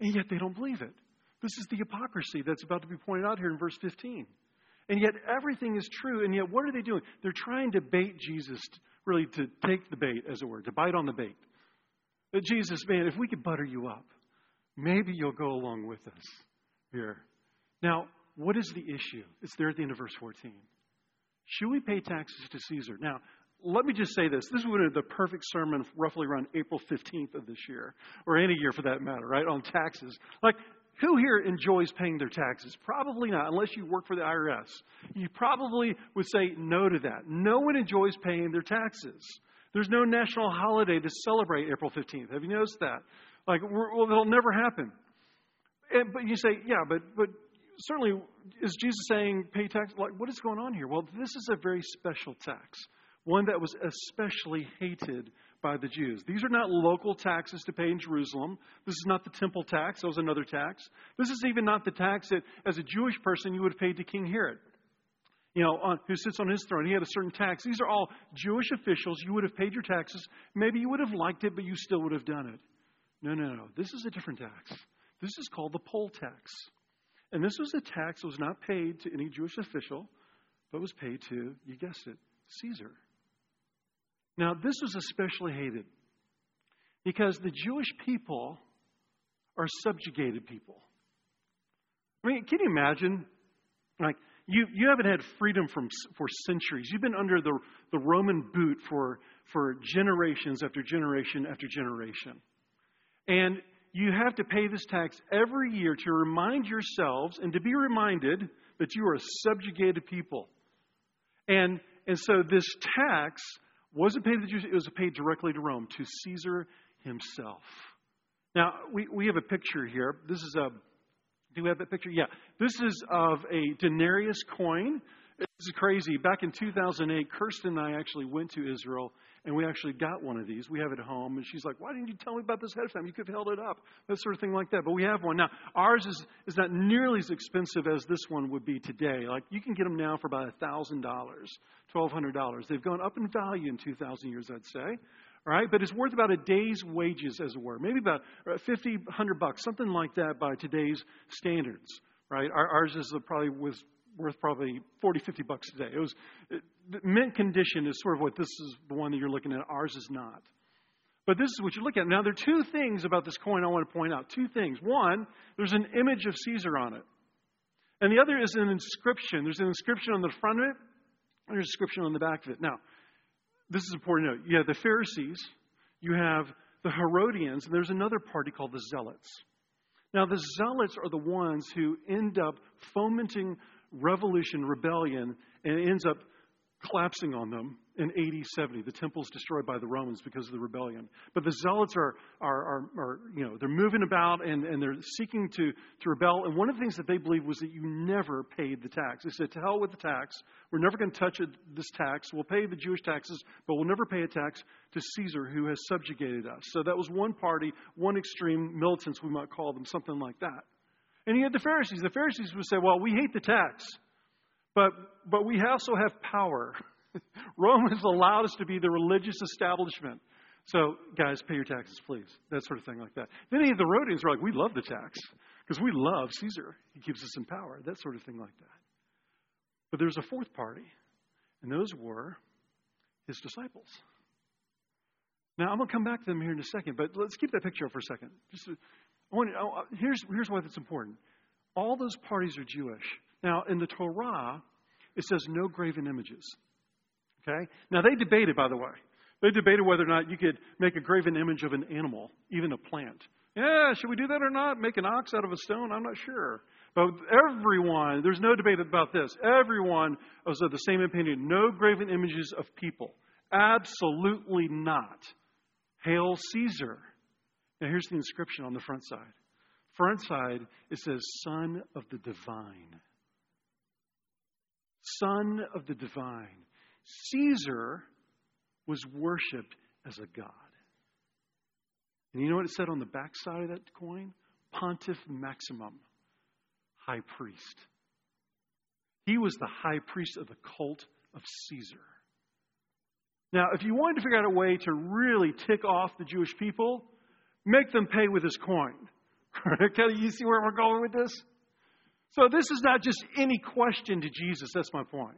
And yet they don't believe it. This is the hypocrisy that's about to be pointed out here in verse 15. And yet everything is true. And yet what are they doing? They're trying to bait Jesus, really to take the bait, as it were, to bite on the bait. Jesus, man, if we could butter you up, maybe you'll go along with us here. Now, what is the issue? It's there at the end of verse 14. Should we pay taxes to Caesar? Now, let me just say this. This would have been the perfect sermon roughly around April 15th of this year, or any year for that matter, right? On taxes. Like, who here enjoys paying their taxes? Probably not, unless you work for the IRS. You probably would say no to that. No one enjoys paying their taxes. There's no national holiday to celebrate April 15th. Have you noticed that? Like, well, it'll never happen. And, but you say, yeah, but, but certainly, is Jesus saying pay tax? Like, what is going on here? Well, this is a very special tax, one that was especially hated by the Jews. These are not local taxes to pay in Jerusalem. This is not the temple tax. That was another tax. This is even not the tax that, as a Jewish person, you would have paid to King Herod. You know, on, who sits on his throne. He had a certain tax. These are all Jewish officials. You would have paid your taxes. Maybe you would have liked it, but you still would have done it. No, no, no. This is a different tax. This is called the poll tax. And this was a tax that was not paid to any Jewish official, but was paid to, you guessed it, Caesar. Now, this was especially hated because the Jewish people are subjugated people. I mean, can you imagine? Like, you, you haven't had freedom from, for centuries. You've been under the, the Roman boot for, for generations after generation after generation. And you have to pay this tax every year to remind yourselves and to be reminded that you are a subjugated people. And, and so this tax wasn't paid to the Jews, it was paid directly to Rome, to Caesar himself. Now, we, we have a picture here. This is a, do we have that picture? Yeah. This is of a denarius coin. This is crazy. Back in 2008, Kirsten and I actually went to Israel and we actually got one of these. We have it at home. And she's like, Why didn't you tell me about this ahead of time? You could have held it up. That sort of thing like that. But we have one. Now, ours is, is not nearly as expensive as this one would be today. Like, you can get them now for about $1,000, $1,200. They've gone up in value in 2,000 years, I'd say. All right, but it's worth about a day's wages, as it were, maybe about uh, 50, 100 bucks, something like that by today's standards. Right, ours is uh, probably was worth probably 40, 50 bucks today. It was mint condition is sort of what this is the one that you're looking at. Ours is not. But this is what you look at. Now, there are two things about this coin I want to point out. Two things. One, there's an image of Caesar on it. And the other is an inscription. There's an inscription on the front of it, and there's an inscription on the back of it. Now, this is important to note. You have the Pharisees, you have the Herodians, and there's another party called the Zealots. Now, the Zealots are the ones who end up fomenting revolution, rebellion, and it ends up collapsing on them in AD 70. The temple's destroyed by the Romans because of the rebellion. But the Zealots are, are, are, are, you know, they're moving about and, and they're seeking to, to rebel. And one of the things that they believed was that you never paid the tax. They said, to hell with the tax. We're never going to touch this tax. We'll pay the Jewish taxes, but we'll never pay a tax to Caesar who has subjugated us. So that was one party, one extreme militants, we might call them, something like that. And you had the Pharisees. The Pharisees would say, well, we hate the tax, but, but we also have power. Rome has allowed us to be the religious establishment. So, guys, pay your taxes, please. That sort of thing like that. Then the Herodians are like, we love the tax because we love Caesar. He keeps us in power. That sort of thing like that. But there's a fourth party, and those were his disciples. Now, I'm going to come back to them here in a second, but let's keep that picture up for a second. Just want, oh, uh, here's, here's why that's important. All those parties are Jewish. Now, in the Torah, it says no graven images. Okay? Now, they debated, by the way. They debated whether or not you could make a graven image of an animal, even a plant. Yeah, should we do that or not? Make an ox out of a stone? I'm not sure. But everyone, there's no debate about this. Everyone was of the same opinion. No graven images of people. Absolutely not. Hail Caesar. Now, here's the inscription on the front side. Front side, it says, Son of the Divine. Son of the Divine. Caesar was worshiped as a god. And you know what it said on the back side of that coin? Pontifex Maximus, high priest. He was the high priest of the cult of Caesar. Now, if you wanted to figure out a way to really tick off the Jewish people, Make them pay with his coin. okay, you see where we're going with this? So this is not just any question to Jesus. That's my point.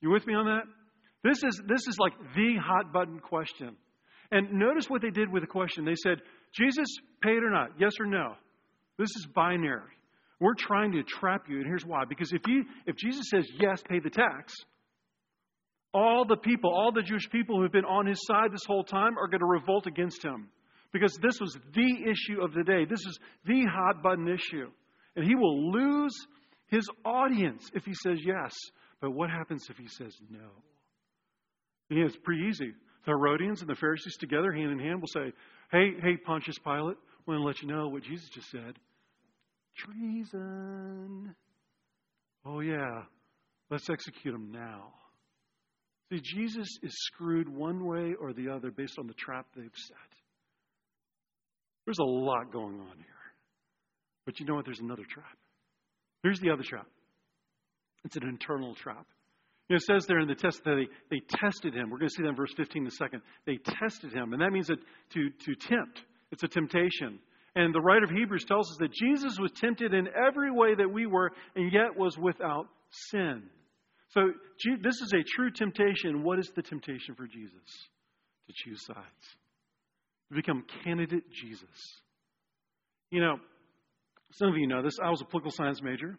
You with me on that? This is, this is like the hot button question. And notice what they did with the question. They said, Jesus, pay it or not, yes or no. This is binary. We're trying to trap you, and here's why. Because if, you, if Jesus says, yes, pay the tax, all the people, all the Jewish people who have been on his side this whole time are going to revolt against him. Because this was the issue of the day. This is the hot button issue. And he will lose his audience if he says yes. But what happens if he says no? And it's pretty easy. The Herodians and the Pharisees together, hand in hand, will say, Hey, hey, Pontius Pilate, I want to let you know what Jesus just said. Treason. Oh, yeah. Let's execute him now. See, Jesus is screwed one way or the other based on the trap they've set. There's a lot going on here. But you know what? There's another trap. Here's the other trap it's an internal trap. You know, it says there in the test that they, they tested him. We're going to see that in verse 15 in a second. They tested him, and that means that to, to tempt. It's a temptation. And the writer of Hebrews tells us that Jesus was tempted in every way that we were, and yet was without sin. So this is a true temptation. What is the temptation for Jesus? To choose sides, to become candidate Jesus. You know, some of you know this. I was a political science major.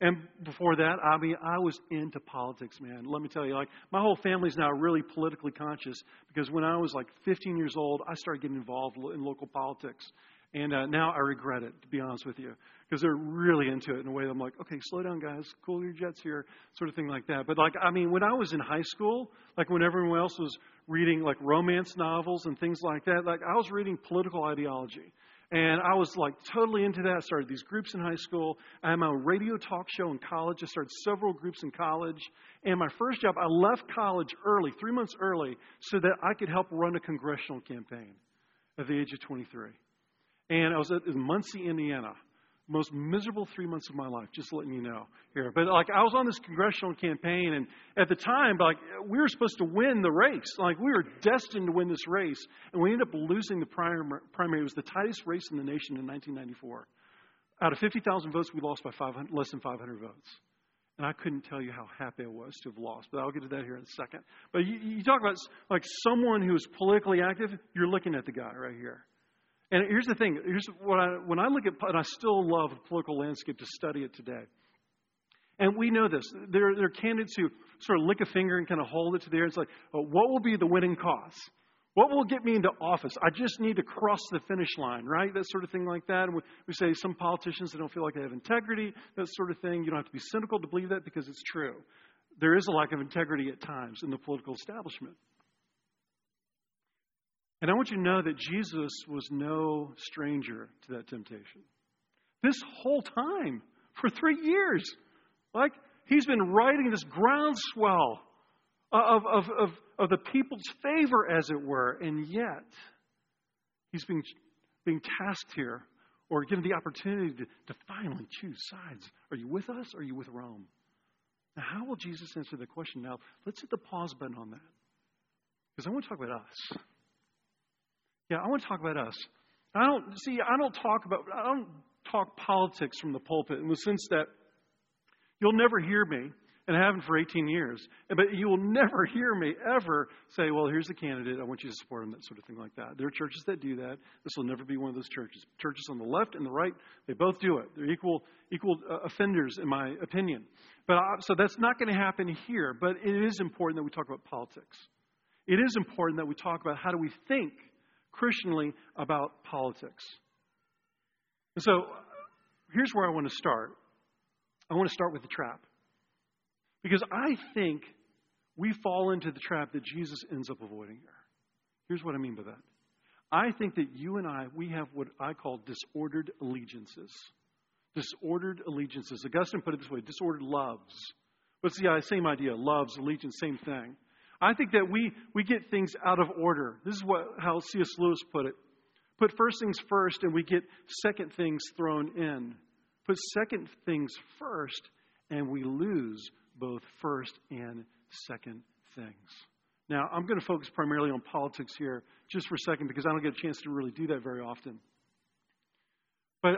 And before that, I mean, I was into politics, man. Let me tell you, like, my whole family's now really politically conscious because when I was like 15 years old, I started getting involved in local politics. And uh, now I regret it, to be honest with you, because they're really into it in a way that I'm like, okay, slow down, guys, cool your jets here, sort of thing like that. But like, I mean, when I was in high school, like when everyone else was reading like romance novels and things like that, like I was reading political ideology. And I was like totally into that. I started these groups in high school. I had my radio talk show in college. I started several groups in college. And my first job, I left college early, three months early, so that I could help run a congressional campaign at the age of 23. And I was at Muncie, Indiana most miserable three months of my life, just letting you know here. But like I was on this congressional campaign, and at the time, like we were supposed to win the race. Like we were destined to win this race, and we ended up losing the primary. It was the tightest race in the nation in 1994. Out of 50,000 votes, we lost by 500, less than 500 votes. And I couldn't tell you how happy I was to have lost, but I'll get to that here in a second. But you, you talk about like someone who is politically active, you're looking at the guy right here. And here's the thing. Here's what I, when I look at, and I still love political landscape to study it today. And we know this. There, there are candidates who sort of lick a finger and kind of hold it to the air. It's like, well, what will be the winning cause? What will get me into office? I just need to cross the finish line, right? That sort of thing like that. And we, we say some politicians, they don't feel like they have integrity, that sort of thing. You don't have to be cynical to believe that because it's true. There is a lack of integrity at times in the political establishment. And I want you to know that Jesus was no stranger to that temptation. This whole time, for three years, like he's been riding this groundswell of, of, of, of the people's favor, as it were, and yet he's being, being tasked here or given the opportunity to, to finally choose sides. Are you with us or are you with Rome? Now, how will Jesus answer the question? Now, let's hit the pause button on that. Because I want to talk about us. Yeah, I want to talk about us. I don't see. I don't talk about. I don't talk politics from the pulpit in the sense that you'll never hear me, and I haven't for 18 years. But you will never hear me ever say, "Well, here's the candidate. I want you to support him." That sort of thing like that. There are churches that do that. This will never be one of those churches. Churches on the left and the right, they both do it. They're equal equal uh, offenders, in my opinion. But I, so that's not going to happen here. But it is important that we talk about politics. It is important that we talk about how do we think Christianly about politics. And so here's where I want to start. I want to start with the trap. Because I think we fall into the trap that Jesus ends up avoiding here. Here's what I mean by that. I think that you and I, we have what I call disordered allegiances. Disordered allegiances. Augustine put it this way disordered loves. But it's the same idea loves, allegiance, same thing. I think that we, we get things out of order. This is what, how C.S. Lewis put it. Put first things first, and we get second things thrown in. Put second things first, and we lose both first and second things. Now, I'm going to focus primarily on politics here just for a second because I don't get a chance to really do that very often. But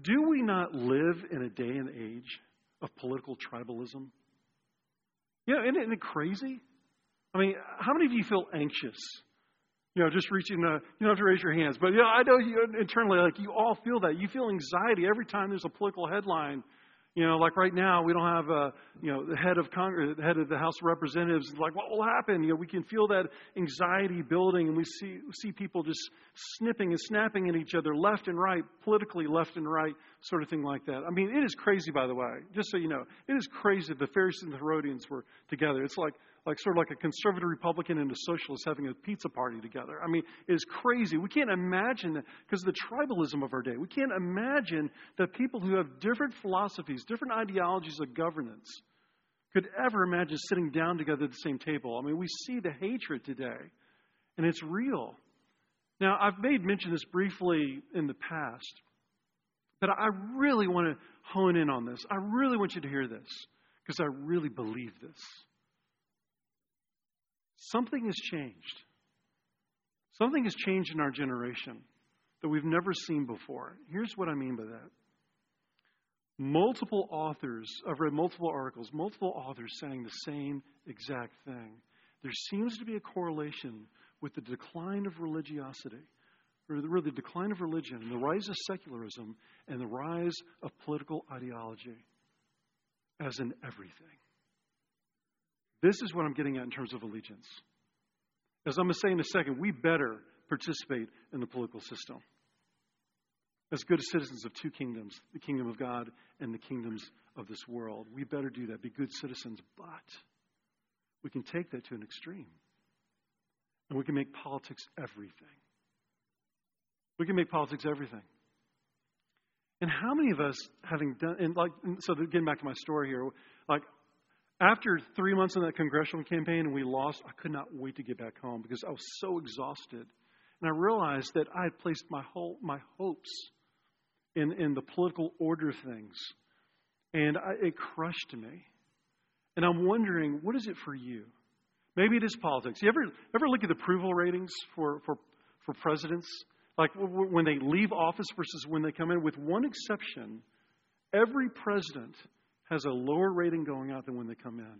do we not live in a day and age of political tribalism? You know, isn't it crazy? I mean, how many of you feel anxious? You know, just reaching the, you don't have to raise your hands, but yeah, I know you internally, like you all feel that. You feel anxiety every time there's a political headline you know, like right now, we don't have a, you know, the head of Congress, the head of the House of Representatives. Like, what will happen? You know, we can feel that anxiety building, and we see see people just snipping and snapping at each other, left and right, politically left and right, sort of thing like that. I mean, it is crazy, by the way. Just so you know, it is crazy. The Pharisees and the Herodians were together. It's like like sort of like a conservative Republican and a socialist having a pizza party together. I mean, it is crazy. We can't imagine that because of the tribalism of our day. We can't imagine that people who have different philosophies, different ideologies of governance, could ever imagine sitting down together at the same table. I mean, we see the hatred today, and it's real. Now, I've made mention this briefly in the past, but I really want to hone in on this. I really want you to hear this because I really believe this. Something has changed. Something has changed in our generation that we've never seen before. Here's what I mean by that. Multiple authors, I've read multiple articles, multiple authors saying the same exact thing. There seems to be a correlation with the decline of religiosity, or the, the decline of religion, and the rise of secularism, and the rise of political ideology as in everything. This is what I'm getting at in terms of allegiance. As I'm going to say in a second, we better participate in the political system as good citizens of two kingdoms the kingdom of God and the kingdoms of this world. We better do that, be good citizens, but we can take that to an extreme. And we can make politics everything. We can make politics everything. And how many of us, having done, and like, so getting back to my story here, like, after three months in that congressional campaign and we lost, I could not wait to get back home because I was so exhausted. And I realized that I had placed my whole my hopes in, in the political order of things. And I, it crushed me. And I'm wondering, what is it for you? Maybe it is politics. You ever ever look at the approval ratings for, for, for presidents? Like when they leave office versus when they come in, with one exception, every president has a lower rating going out than when they come in.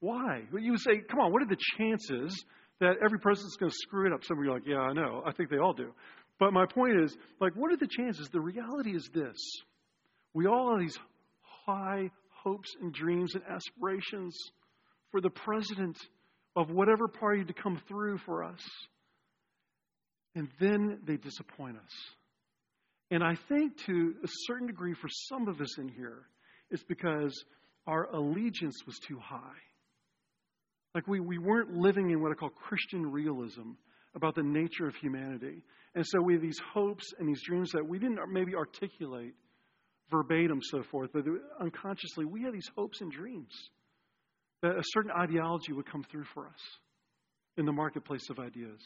Why? Well, You would say, come on, what are the chances that every president's going to screw it up? Some of you are like, yeah, I know. I think they all do. But my point is, like, what are the chances? The reality is this we all have these high hopes and dreams and aspirations for the president of whatever party to come through for us. And then they disappoint us. And I think to a certain degree, for some of us in here, is because our allegiance was too high. Like we, we weren't living in what I call Christian realism about the nature of humanity. And so we have these hopes and these dreams that we didn't maybe articulate verbatim, so forth, but unconsciously we had these hopes and dreams that a certain ideology would come through for us in the marketplace of ideas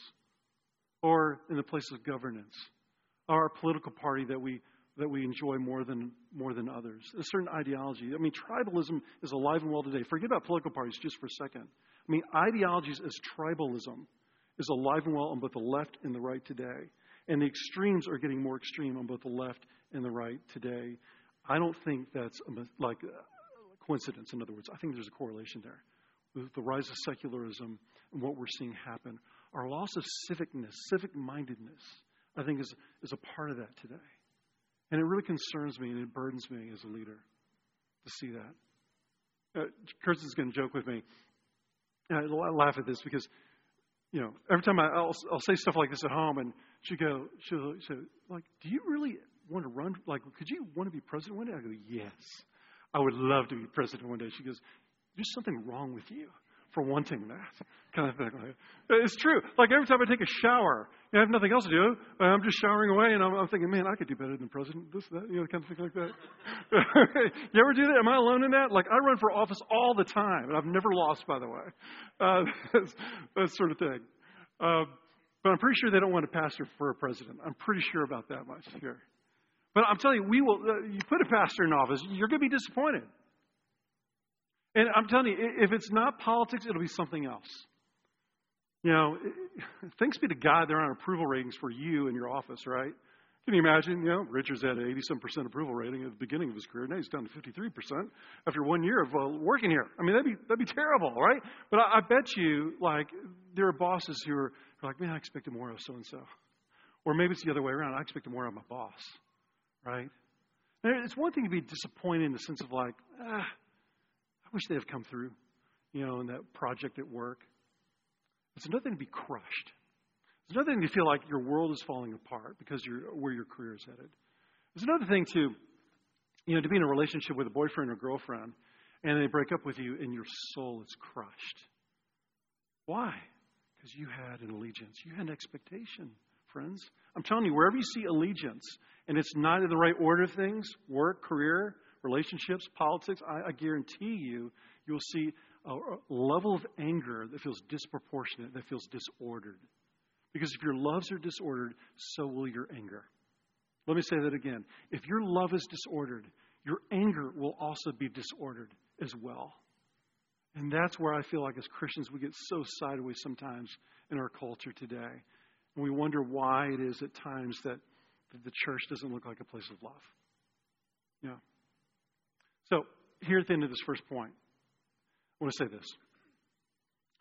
or in the place of governance or a political party that we that we enjoy more than more than others. A certain ideology. I mean, tribalism is alive and well today. Forget about political parties just for a second. I mean, ideologies as tribalism is alive and well on both the left and the right today. And the extremes are getting more extreme on both the left and the right today. I don't think that's a, like a coincidence. In other words, I think there's a correlation there with the rise of secularism and what we're seeing happen. Our loss of civicness, civic mindedness, I think is, is a part of that today. And it really concerns me and it burdens me as a leader to see that. Uh, Kirsten's going to joke with me. And I laugh at this because, you know, every time I, will I'll say stuff like this at home, and she go, she'll say, like, do you really want to run? Like, could you want to be president one day? I go, yes, I would love to be president one day. She goes, there's something wrong with you for wanting that kind of thing. It's true. Like every time I take a shower, I have nothing else to do. I'm just showering away, and I'm, I'm thinking, man, I could do better than president. This, that, you know, kind of thing like that. you ever do that? Am I alone in that? Like I run for office all the time, and I've never lost, by the way. Uh, that sort of thing. Uh, but I'm pretty sure they don't want a pastor for a president. I'm pretty sure about that much here. But I'm telling you, we will. Uh, you put a pastor in office, you're going to be disappointed. And I'm telling you, if it's not politics, it'll be something else. You know, thanks be to God there aren't approval ratings for you in your office, right? Can you imagine? You know, Richards had an 87% approval rating at the beginning of his career. Now he's down to 53% after one year of uh, working here. I mean, that'd be that'd be terrible, right? But I, I bet you, like, there are bosses who are, who are like, man, I expected more of so and so, or maybe it's the other way around. I expected more of my boss, right? And it's one thing to be disappointed in the sense of like, ah, I wish they'd have come through, you know, in that project at work. It's another thing to be crushed it's another thing to feel like your world is falling apart because you're where your career is headed. It's another thing to, you know, to be in a relationship with a boyfriend or girlfriend and they break up with you and your soul is crushed. Why? Because you had an allegiance. You had an expectation, friends. I'm telling you, wherever you see allegiance and it's not in the right order of things, work, career, relationships, politics, I, I guarantee you, you'll see a level of anger that feels disproportionate, that feels disordered. Because if your loves are disordered, so will your anger. Let me say that again. If your love is disordered, your anger will also be disordered as well. And that's where I feel like as Christians we get so sideways sometimes in our culture today. And we wonder why it is at times that, that the church doesn't look like a place of love. Yeah. So, here at the end of this first point, I want to say this.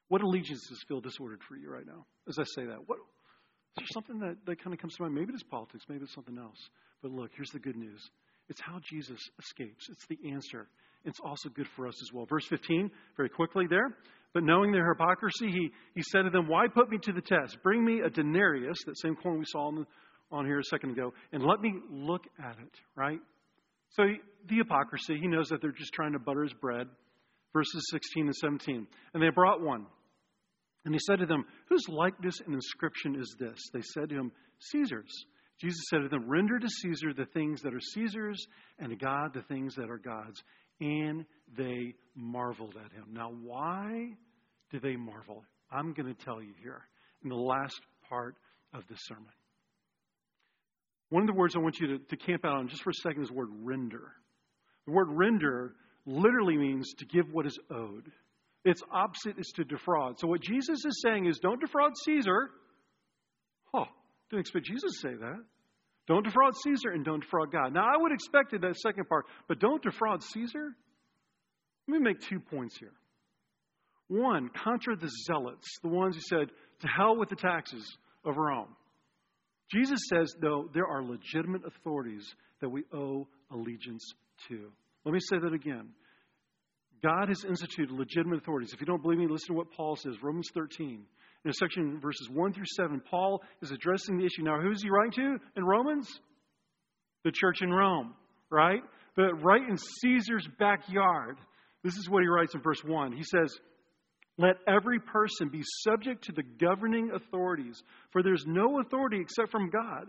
What allegiances feel disordered for you right now? As I say that, what is there something that, that kind of comes to mind? Maybe it's politics, maybe it's something else. But look, here's the good news. It's how Jesus escapes. It's the answer. It's also good for us as well. Verse 15, very quickly there. But knowing their hypocrisy, he, he said to them, Why put me to the test? Bring me a denarius, that same coin we saw on, the, on here a second ago, and let me look at it, right? So the hypocrisy, he knows that they're just trying to butter his bread. Verses 16 and 17. And they brought one. And he said to them, Whose likeness and inscription is this? They said to him, Caesar's. Jesus said to them, Render to Caesar the things that are Caesar's, and to God the things that are God's. And they marveled at him. Now, why do they marvel? I'm going to tell you here in the last part of this sermon. One of the words I want you to, to camp out on just for a second is the word render. The word render literally means to give what is owed. Its opposite is to defraud. So what Jesus is saying is don't defraud Caesar. Huh, didn't expect Jesus to say that. Don't defraud Caesar and don't defraud God. Now, I would expect it that second part, but don't defraud Caesar. Let me make two points here. One, contra the zealots, the ones who said, to hell with the taxes of Rome. Jesus says, though, there are legitimate authorities that we owe allegiance to. Let me say that again. God has instituted legitimate authorities. If you don't believe me, listen to what Paul says, Romans 13. In section verses 1 through 7, Paul is addressing the issue. Now, who's he writing to in Romans? The church in Rome, right? But right in Caesar's backyard, this is what he writes in verse 1. He says, Let every person be subject to the governing authorities, for there's no authority except from God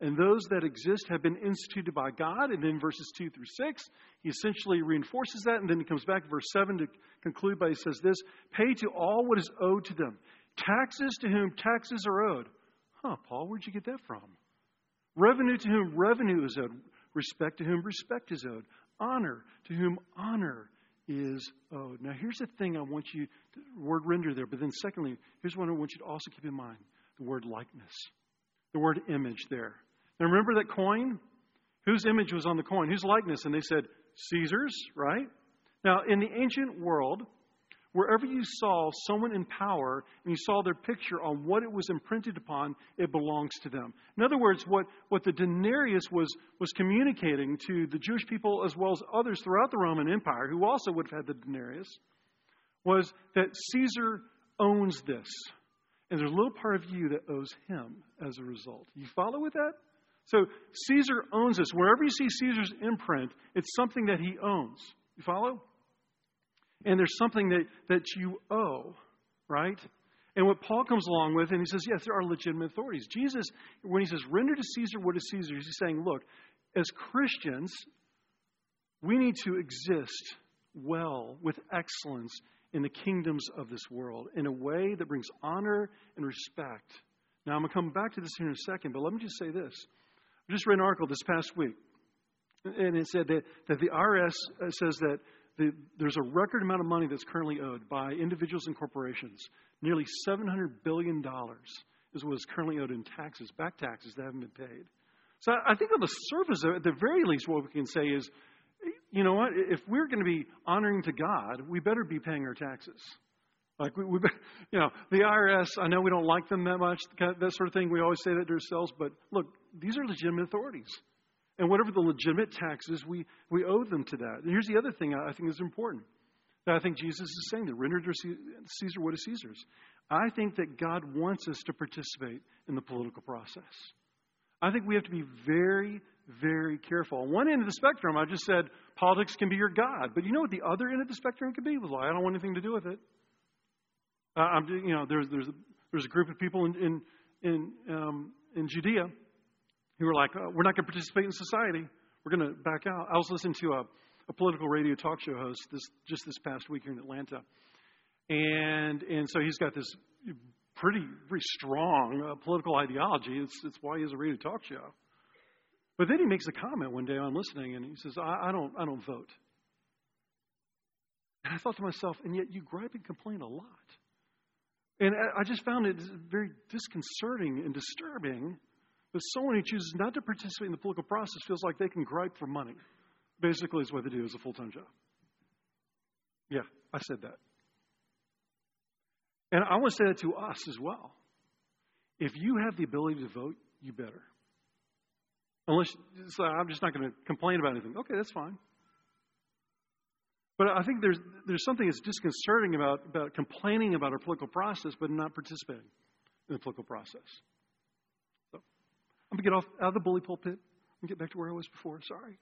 and those that exist have been instituted by God. And then verses 2 through 6, he essentially reinforces that. And then he comes back to verse 7 to conclude by he says this Pay to all what is owed to them, taxes to whom taxes are owed. Huh, Paul, where'd you get that from? Revenue to whom revenue is owed, respect to whom respect is owed, honor to whom honor is owed. Now, here's the thing I want you, to, word render there, but then secondly, here's what I want you to also keep in mind the word likeness, the word image there. Now remember that coin? Whose image was on the coin? Whose likeness? And they said, Caesar's, right? Now, in the ancient world, wherever you saw someone in power and you saw their picture on what it was imprinted upon, it belongs to them. In other words, what, what the denarius was, was communicating to the Jewish people as well as others throughout the Roman Empire, who also would have had the denarius, was that Caesar owns this. And there's a little part of you that owes him as a result. You follow with that? So Caesar owns this. Wherever you see Caesar's imprint, it's something that he owns. You follow? And there's something that, that you owe, right? And what Paul comes along with, and he says, yes, there are legitimate authorities. Jesus, when he says, render to Caesar what is Caesar, he's saying, look, as Christians, we need to exist well with excellence in the kingdoms of this world in a way that brings honor and respect. Now, I'm going to come back to this here in a second, but let me just say this. I just read an article this past week, and it said that, that the IRS uh, says that the, there's a record amount of money that's currently owed by individuals and corporations. Nearly $700 billion is what is currently owed in taxes, back taxes that haven't been paid. So I think on the surface, at the very least, what we can say is, you know what? If we're going to be honoring to God, we better be paying our taxes. Like we, we, you know, the IRS. I know we don't like them that much, that sort of thing. We always say that to ourselves, but look, these are legitimate authorities, and whatever the legitimate taxes, we we owe them to that. And here's the other thing I think is important that I think Jesus is saying: that render to Caesar what is Caesar's. I think that God wants us to participate in the political process. I think we have to be very, very careful. On one end of the spectrum, I just said politics can be your God, but you know what the other end of the spectrum can be? Well, I don't want anything to do with it. Uh, I'm, you know, there's there's a, there's a group of people in in in, um, in Judea who are like, oh, we're not going to participate in society. We're going to back out. I was listening to a, a political radio talk show host this just this past week here in Atlanta, and and so he's got this pretty pretty strong uh, political ideology. It's it's why he has a radio talk show. But then he makes a comment one day I'm listening, and he says, I, I don't I don't vote. And I thought to myself, and yet you gripe and complain a lot. And I just found it very disconcerting and disturbing that someone who chooses not to participate in the political process feels like they can gripe for money. Basically, is what they do as a full time job. Yeah, I said that. And I want to say that to us as well. If you have the ability to vote, you better. Unless I'm just not going to complain about anything. Okay, that's fine. But I think there's, there's something that's disconcerting about, about complaining about our political process but not participating in the political process. So I'm going to get off out of the bully pulpit and get back to where I was before. Sorry.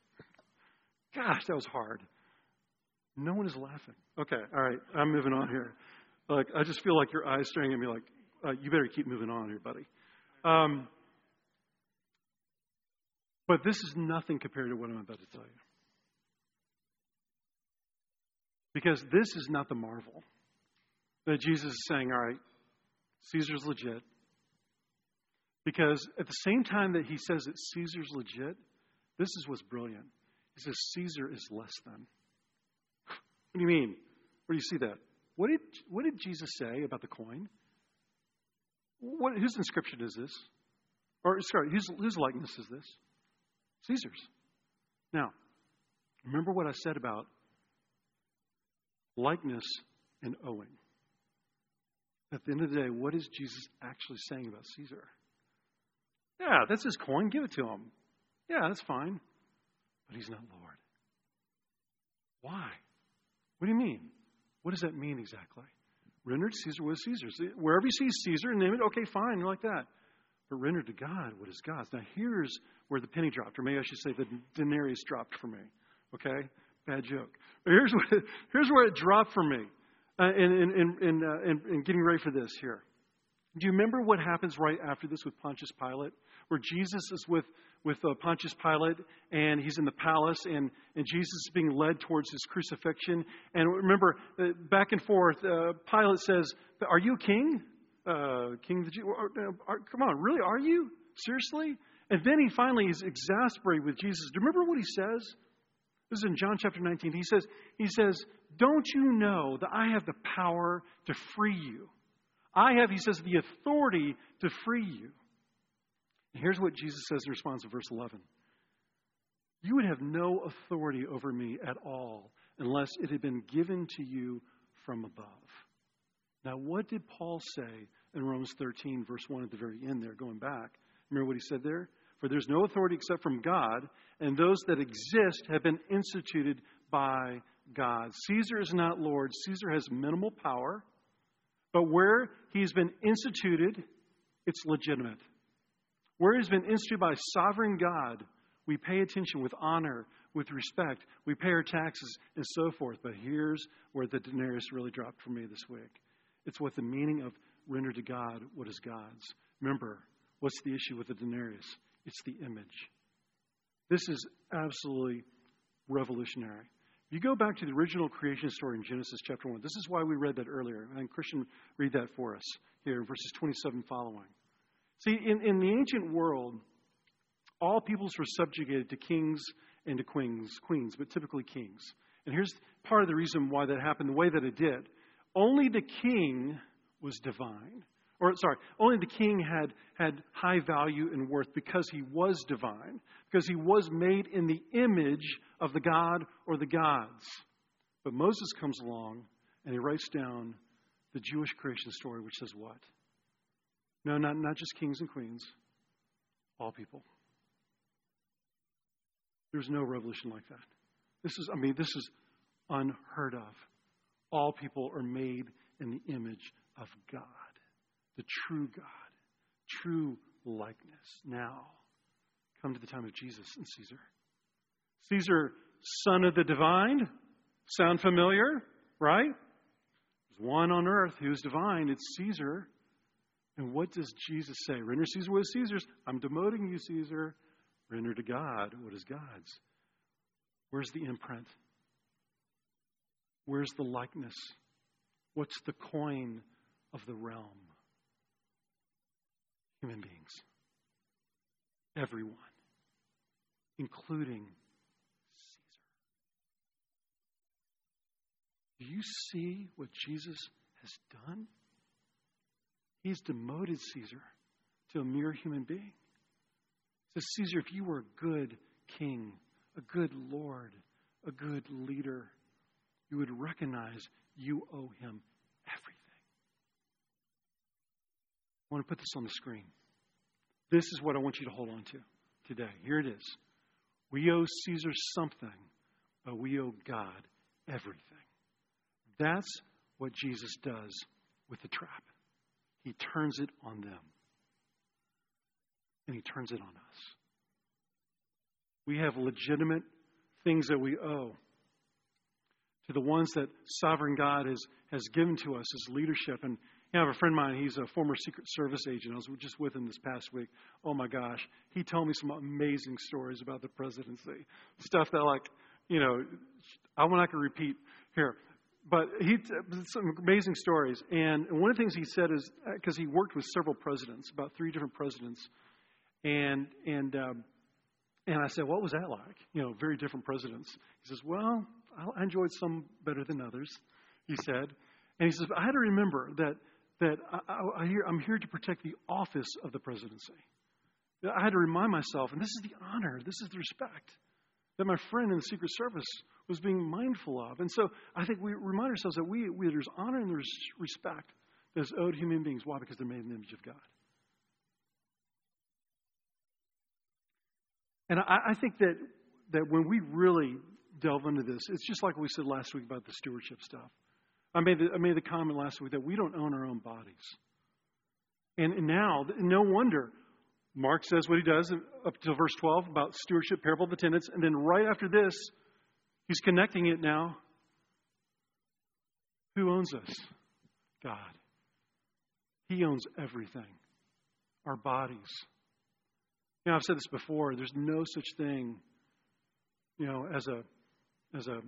Gosh, that was hard. No one is laughing. Okay, all right, I'm moving on here. Like I just feel like your eyes staring at me like, uh, you better keep moving on here, buddy. Um, but this is nothing compared to what I'm about to tell you. Because this is not the marvel that Jesus is saying, all right, Caesar's legit. Because at the same time that he says that Caesar's legit, this is what's brilliant. He says Caesar is less than. What do you mean? Where do you see that? What did, what did Jesus say about the coin? What, whose inscription is this? Or, sorry, whose, whose likeness is this? Caesar's. Now, remember what I said about likeness and owing. At the end of the day, what is Jesus actually saying about Caesar? Yeah, that's his coin. Give it to him. Yeah, that's fine. But he's not Lord. Why? What do you mean? What does that mean exactly? Rendered Caesar was Caesar's. Wherever you see Caesar, name it, okay, fine, like that. But rendered to God what is God's. Now here's where the penny dropped, or maybe I should say the denarius dropped for me. Okay? Bad joke. Here's, what, here's where it dropped for me uh, in, in, in, uh, in, in getting ready for this here. Do you remember what happens right after this with Pontius Pilate? Where Jesus is with, with uh, Pontius Pilate and he's in the palace and, and Jesus is being led towards his crucifixion. And remember, uh, back and forth, uh, Pilate says, Are you a king? Uh, king of the Jews? Come on, really? Are you? Seriously? And then he finally is exasperated with Jesus. Do you remember what he says? This is in John chapter 19. He says, he says, Don't you know that I have the power to free you? I have, he says, the authority to free you. And here's what Jesus says in response to verse 11 You would have no authority over me at all unless it had been given to you from above. Now, what did Paul say in Romans 13, verse 1 at the very end there, going back? Remember what he said there? For there's no authority except from God, and those that exist have been instituted by God. Caesar is not Lord. Caesar has minimal power, but where he's been instituted, it's legitimate. Where he's been instituted by sovereign God, we pay attention with honor, with respect. We pay our taxes and so forth. But here's where the denarius really dropped for me this week. It's what the meaning of render to God what is God's. Remember, what's the issue with the denarius? It's the image. This is absolutely revolutionary. If you go back to the original creation story in Genesis chapter 1, this is why we read that earlier. And Christian read that for us here, verses 27 following. See, in, in the ancient world, all peoples were subjugated to kings and to queens, queens, but typically kings. And here's part of the reason why that happened the way that it did. Only the king was divine. Or, sorry, only the king had, had high value and worth because he was divine, because he was made in the image of the God or the gods. But Moses comes along and he writes down the Jewish creation story, which says what? No, not, not just kings and queens, all people. There's no revolution like that. This is, I mean, this is unheard of. All people are made in the image of God, the true God, true likeness. Now, come to the time of Jesus and Caesar. Caesar, son of the divine, sound familiar, right? There's one on earth who's divine, it's Caesar. And what does Jesus say? Render Caesar what is Caesar's. I'm demoting you, Caesar. Render to God what is God's. Where's the imprint? Where's the likeness? What's the coin of the realm? Human beings. Everyone, including Caesar. Do you see what Jesus has done? He's demoted Caesar to a mere human being. He says, Caesar, if you were a good king, a good Lord, a good leader, you would recognize you owe him everything. I want to put this on the screen. This is what I want you to hold on to today. Here it is. We owe Caesar something, but we owe God everything. That's what Jesus does with the trap. He turns it on them, and He turns it on us. We have legitimate things that we owe to the ones that sovereign God has, has given to us as leadership. And I have a friend of mine, he's a former Secret Service agent. I was just with him this past week. Oh my gosh. He told me some amazing stories about the presidency. Stuff that, like, you know, I'm not going to repeat here. But he, some amazing stories. And one of the things he said is, because he worked with several presidents, about three different presidents. And, and, um, and I said, what was that like? You know, very different presidents. He says, well, I enjoyed some better than others, he said. And he says, I had to remember that, that I, I I'm here to protect the office of the presidency. I had to remind myself, and this is the honor, this is the respect that my friend in the Secret Service was being mindful of. And so I think we remind ourselves that we, we there's honor and there's respect that's owed human beings. Why? Because they're made in the image of God. And I, I think that, that when we really delve into this. It's just like we said last week about the stewardship stuff. I made the, I made the comment last week that we don't own our own bodies. And, now, no wonder Mark says what he does up to verse 12 about stewardship, parable of the tenants. And then right after this, he's connecting it now. Who owns us? God. He owns everything, our bodies. You know, I've said this before there's no such thing, you know, as a as a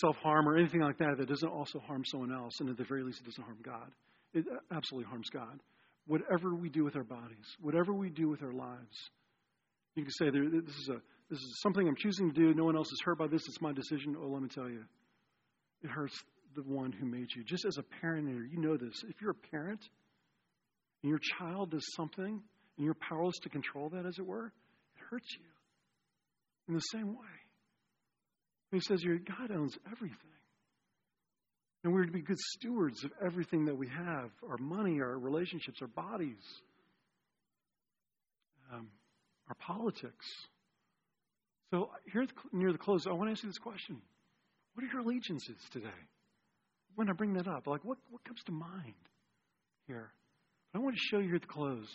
self harm or anything like that that doesn't also harm someone else, and at the very least, it doesn't harm God. It uh, absolutely harms God. Whatever we do with our bodies, whatever we do with our lives, you can say, "This is a this is something I'm choosing to do. No one else is hurt by this. It's my decision." Oh, let me tell you, it hurts the one who made you. Just as a parent, you know this. If you're a parent and your child does something and you're powerless to control that, as it were, it hurts you. In the same way, he says your God owns everything. And we're to be good stewards of everything that we have our money, our relationships, our bodies, um, our politics. So, here near the close, I want to ask you this question What are your allegiances today? When I bring that up, like what, what comes to mind here? I want to show you here at the close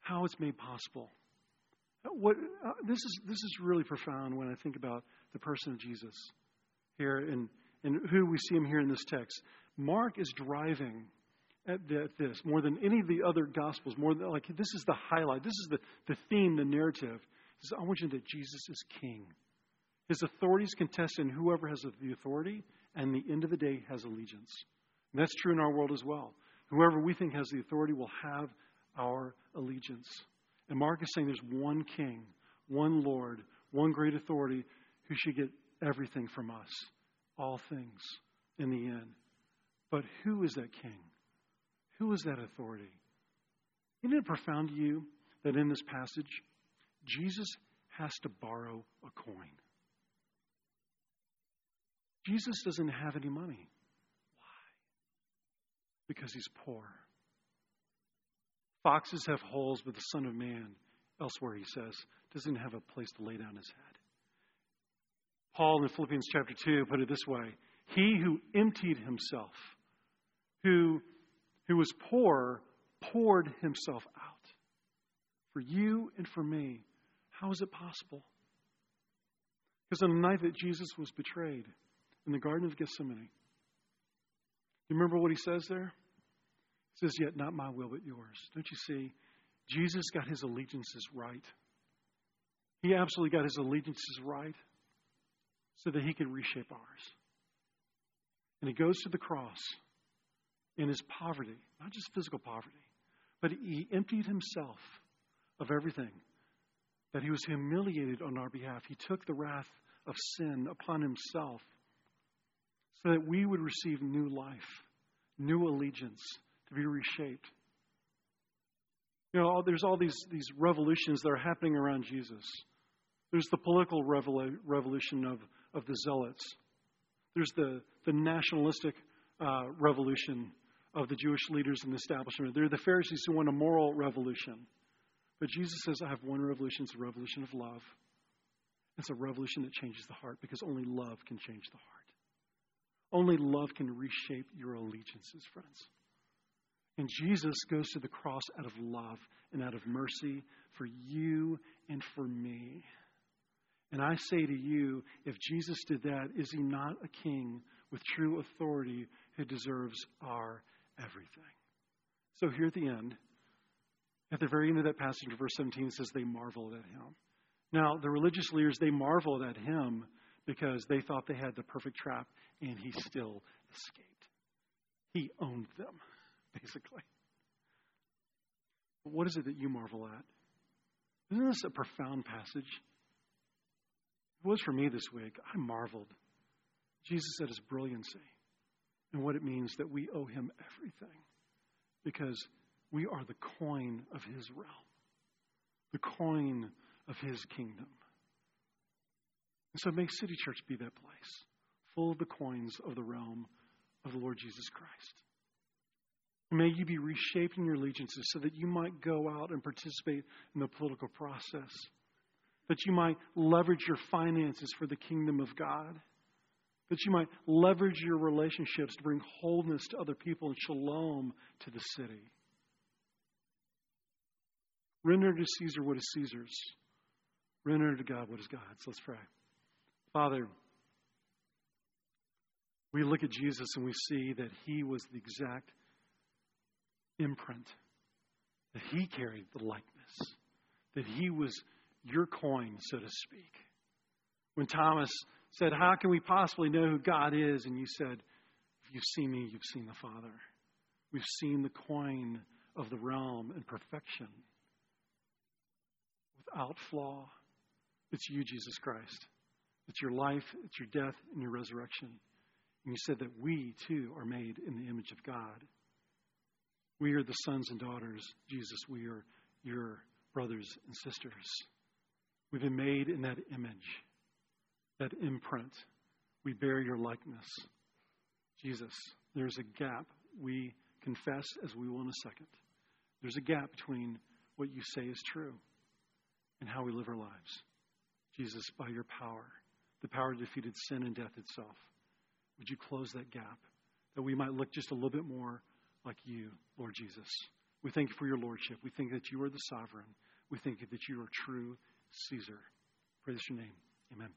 how it's made possible. What, uh, this, is, this is really profound when I think about the person of Jesus here and, and who we see him here in this text. Mark is driving at, this more than any of the other gospels, more than like this is the highlight, this is the, the theme, the narrative. Says, I want you to know that Jesus is king. His authority is contested, and whoever has the authority, and the end of the day has allegiance. And that's true in our world as well. Whoever we think has the authority will have our allegiance. And Mark is saying there's one king, one Lord, one great authority who should get everything from us, all things in the end. But who is that king? Who is that authority? Isn't it profound to you that in this passage, Jesus has to borrow a coin? Jesus doesn't have any money. Why? Because he's poor. Foxes have holes, but the Son of Man, elsewhere he says, doesn't have a place to lay down his head. Paul in Philippians chapter 2 put it this way He who emptied himself, who, who was poor, poured himself out. For you and for me. How is it possible? Because on the night that Jesus was betrayed in the Garden of Gethsemane, you remember what he says there? Says, Yet not my will, but yours. Don't you see? Jesus got his allegiances right. He absolutely got his allegiances right so that he could reshape ours. And he goes to the cross in his poverty, not just physical poverty, but he emptied himself of everything, that he was humiliated on our behalf. He took the wrath of sin upon himself so that we would receive new life, new allegiance, to be reshaped. You know, there's all these, these revolutions that are happening around Jesus. There's the political revolution of, of the zealots. There's the, the nationalistic uh, revolution of the Jewish leaders and the establishment. There are the Pharisees who want a moral revolution. But Jesus says, I have one revolution. It's a revolution of love. It's a revolution that changes the heart because only love can change the heart. Only love can reshape your allegiances, friends. And Jesus goes to the cross out of love and out of mercy for you and for me. And I say to you, if Jesus did that, is he not a king with true authority who deserves our everything? So here at the end, at the very end of that passage, verse 17 says they marveled at him. Now, the religious leaders, they marveled at him because they thought they had the perfect trap, and he still escaped. He owned them, basically. But what is it that you marvel at? Isn't this a profound passage? It was for me this week. I marveled. Jesus at his brilliancy and what it means that we owe him everything because we are the coin of his realm, the coin of his kingdom. And so make City Church be that place, full of the coins of the realm of the Lord Jesus Christ. May you be reshaping your allegiances so that you might go out and participate in the political process, that you might leverage your finances for the kingdom of God, that you might leverage your relationships to bring wholeness to other people and shalom to the city. Render to Caesar what is Caesar's. Render to God what is God's. Let's pray. Father, we look at Jesus and we see that he was the exact imprint, that he carried the likeness, that he was your coin, so to speak. When Thomas said, How can we possibly know who God is? And you said, If you've seen me, you've seen the Father. We've seen the coin of the realm in perfection without flaw. It's you, Jesus Christ. It's your life, it's your death, and your resurrection. And you said that we, too, are made in the image of God. We are the sons and daughters, Jesus. We are your brothers and sisters. We've been made in that image, that imprint. We bear your likeness. Jesus, there's a gap. We confess, as we will in a second. There's a gap between what you say is true and how we live our lives. Jesus, by your power, the power defeated sin and death itself, would you close that gap that we might look just a little bit more like you, Lord Jesus? We thank you for your lordship. We think that you are the sovereign. We think that you are true Caesar. Praise your name. Amen.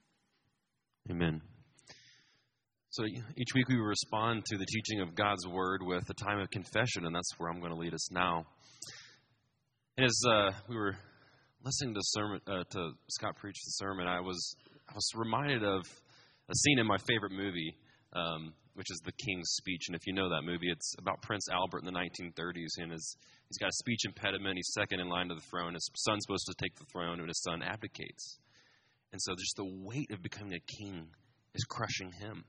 Amen. So each week we respond to the teaching of God's word with a time of confession, and that's where I'm going to lead us now. And as uh, we were listening to sermon uh, to Scott preach the sermon, I was I was reminded of a scene in my favorite movie, um, which is The King's Speech. And if you know that movie, it's about Prince Albert in the 1930s, and his, he's got a speech impediment. He's second in line to the throne. His son's supposed to take the throne, and his son abdicates. And so just the weight of becoming a king is crushing him,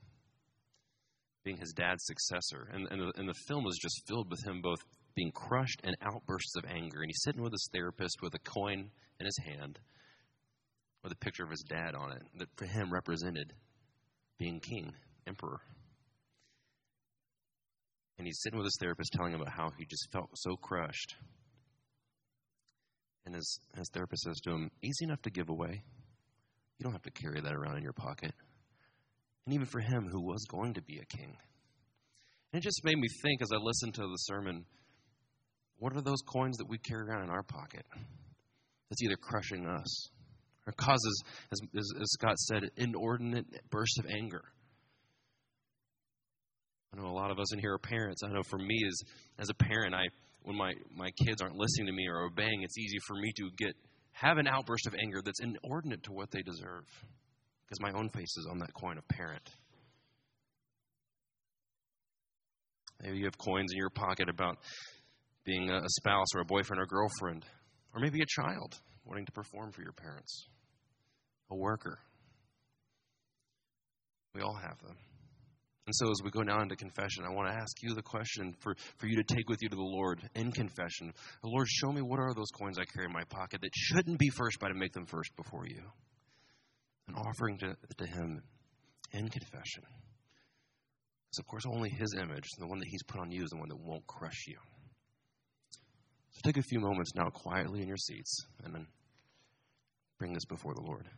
being his dad's successor. And, and, the, and the film is just filled with him both being crushed in outbursts of anger. And he's sitting with his therapist with a coin in his hand with a picture of his dad on it that for him represented being king, emperor. And he's sitting with his therapist telling him about how he just felt so crushed. And his, his therapist says to him, Easy enough to give away. You don't have to carry that around in your pocket. And even for him who was going to be a king. And it just made me think as I listened to the sermon what are those coins that we carry around in our pocket that's either crushing us or causes, as, as, as Scott said, inordinate bursts of anger? I know a lot of us in here are parents. I know for me, as, as a parent, I when my, my kids aren't listening to me or obeying, it's easy for me to get have an outburst of anger that's inordinate to what they deserve because my own face is on that coin of parent. Maybe you have coins in your pocket about being a spouse or a boyfriend or girlfriend, or maybe a child wanting to perform for your parents, a worker. We all have them. And so, as we go now into confession, I want to ask you the question for, for you to take with you to the Lord in confession. The Lord, show me what are those coins I carry in my pocket that shouldn't be first, but to make them first before you. An offering to, to Him in confession. Because, of course, only His image, the one that He's put on you, is the one that won't crush you. So take a few moments now quietly in your seats and then bring this before the Lord.